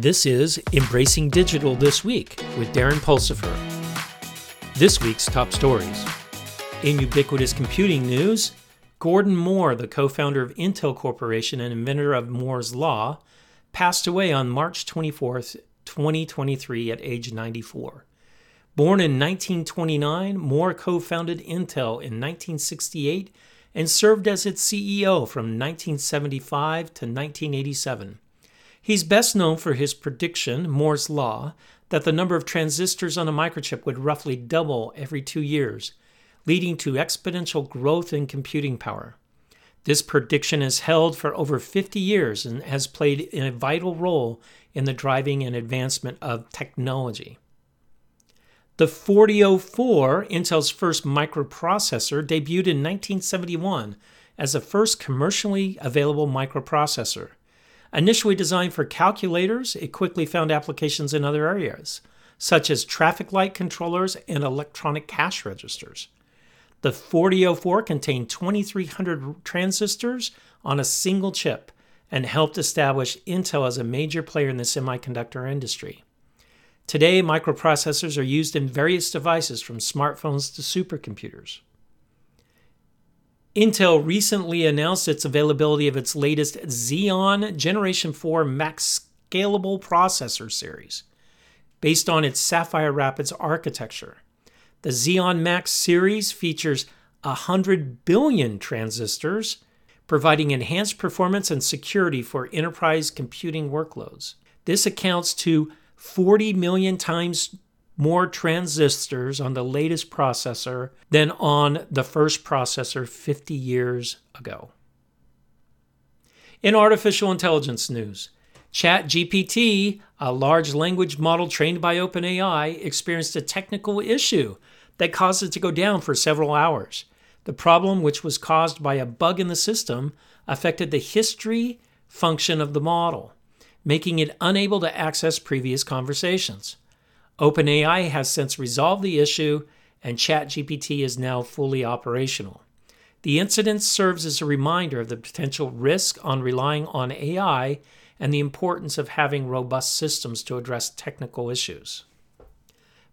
This is Embracing Digital This Week with Darren Pulsipher. This week's top stories. In ubiquitous computing news, Gordon Moore, the co founder of Intel Corporation and inventor of Moore's Law, passed away on March 24, 2023, at age 94. Born in 1929, Moore co founded Intel in 1968 and served as its CEO from 1975 to 1987. He's best known for his prediction, Moore's Law, that the number of transistors on a microchip would roughly double every two years, leading to exponential growth in computing power. This prediction has held for over 50 years and has played a vital role in the driving and advancement of technology. The 4004, Intel's first microprocessor, debuted in 1971 as the first commercially available microprocessor. Initially designed for calculators, it quickly found applications in other areas, such as traffic light controllers and electronic cash registers. The 4004 contained 2,300 transistors on a single chip and helped establish Intel as a major player in the semiconductor industry. Today, microprocessors are used in various devices from smartphones to supercomputers. Intel recently announced its availability of its latest Xeon Generation 4 Max Scalable Processor series, based on its Sapphire Rapids architecture. The Xeon Max series features 100 billion transistors, providing enhanced performance and security for enterprise computing workloads. This accounts to 40 million times more transistors on the latest processor than on the first processor 50 years ago. In artificial intelligence news, ChatGPT, a large language model trained by OpenAI, experienced a technical issue that caused it to go down for several hours. The problem, which was caused by a bug in the system, affected the history function of the model, making it unable to access previous conversations. OpenAI has since resolved the issue, and ChatGPT is now fully operational. The incident serves as a reminder of the potential risk on relying on AI and the importance of having robust systems to address technical issues.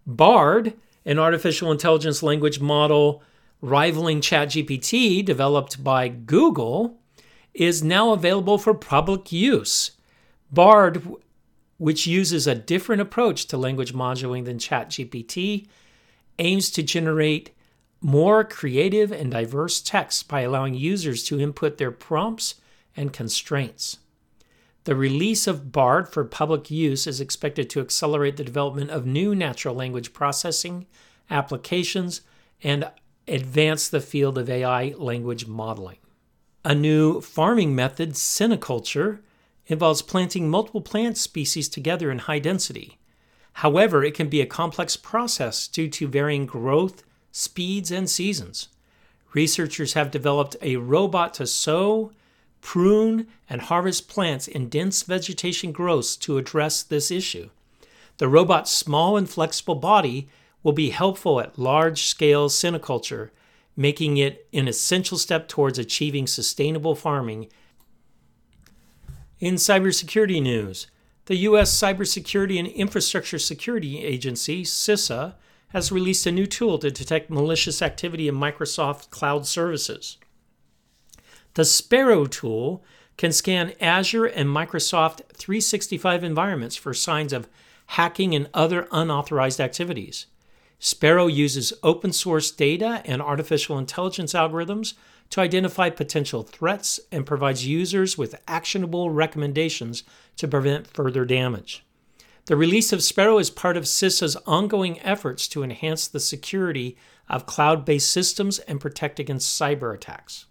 BARD, an artificial intelligence language model rivaling ChatGPT developed by Google, is now available for public use. BARD which uses a different approach to language modeling than ChatGPT, aims to generate more creative and diverse text by allowing users to input their prompts and constraints. The release of BARD for public use is expected to accelerate the development of new natural language processing applications and advance the field of AI language modeling. A new farming method, synecoculture, involves planting multiple plant species together in high density. However, it can be a complex process due to varying growth, speeds, and seasons. Researchers have developed a robot to sow, prune, and harvest plants in dense vegetation growths to address this issue. The robot's small and flexible body will be helpful at large scale synecoculture, making it an essential step towards achieving sustainable farming in cybersecurity news, the U.S. Cybersecurity and Infrastructure Security Agency, CISA, has released a new tool to detect malicious activity in Microsoft cloud services. The Sparrow tool can scan Azure and Microsoft 365 environments for signs of hacking and other unauthorized activities. Sparrow uses open source data and artificial intelligence algorithms to identify potential threats and provides users with actionable recommendations to prevent further damage. The release of Sparrow is part of CISA's ongoing efforts to enhance the security of cloud based systems and protect against cyber attacks.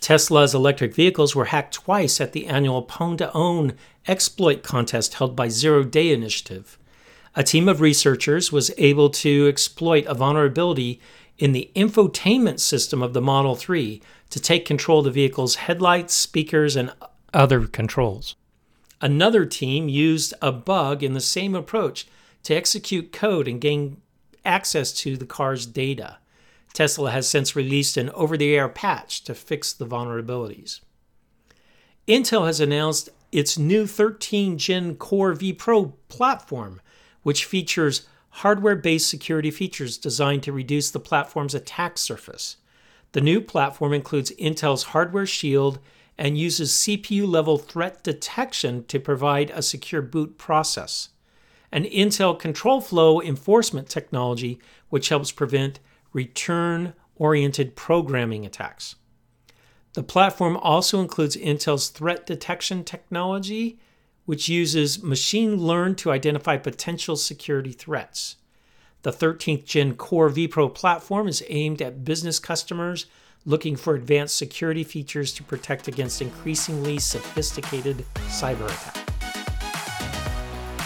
Tesla's electric vehicles were hacked twice at the annual Pwn2Own exploit contest held by Zero Day Initiative. A team of researchers was able to exploit a vulnerability in the infotainment system of the Model 3 to take control of the vehicle's headlights, speakers, and other controls. Another team used a bug in the same approach to execute code and gain access to the car's data. Tesla has since released an over the air patch to fix the vulnerabilities. Intel has announced its new 13 Gen Core vPro platform, which features hardware based security features designed to reduce the platform's attack surface. The new platform includes Intel's Hardware Shield and uses CPU level threat detection to provide a secure boot process, and Intel Control Flow enforcement technology, which helps prevent return oriented programming attacks. The platform also includes Intel's threat detection technology, which uses machine learn to identify potential security threats. The 13th Gen Core vPro platform is aimed at business customers looking for advanced security features to protect against increasingly sophisticated cyber attacks.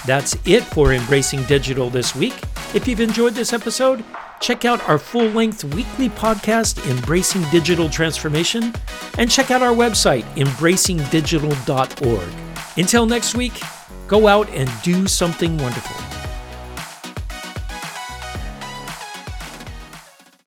That's it for Embracing Digital this week. If you've enjoyed this episode, check out our full length weekly podcast, Embracing Digital Transformation, and check out our website, embracingdigital.org. Until next week, go out and do something wonderful.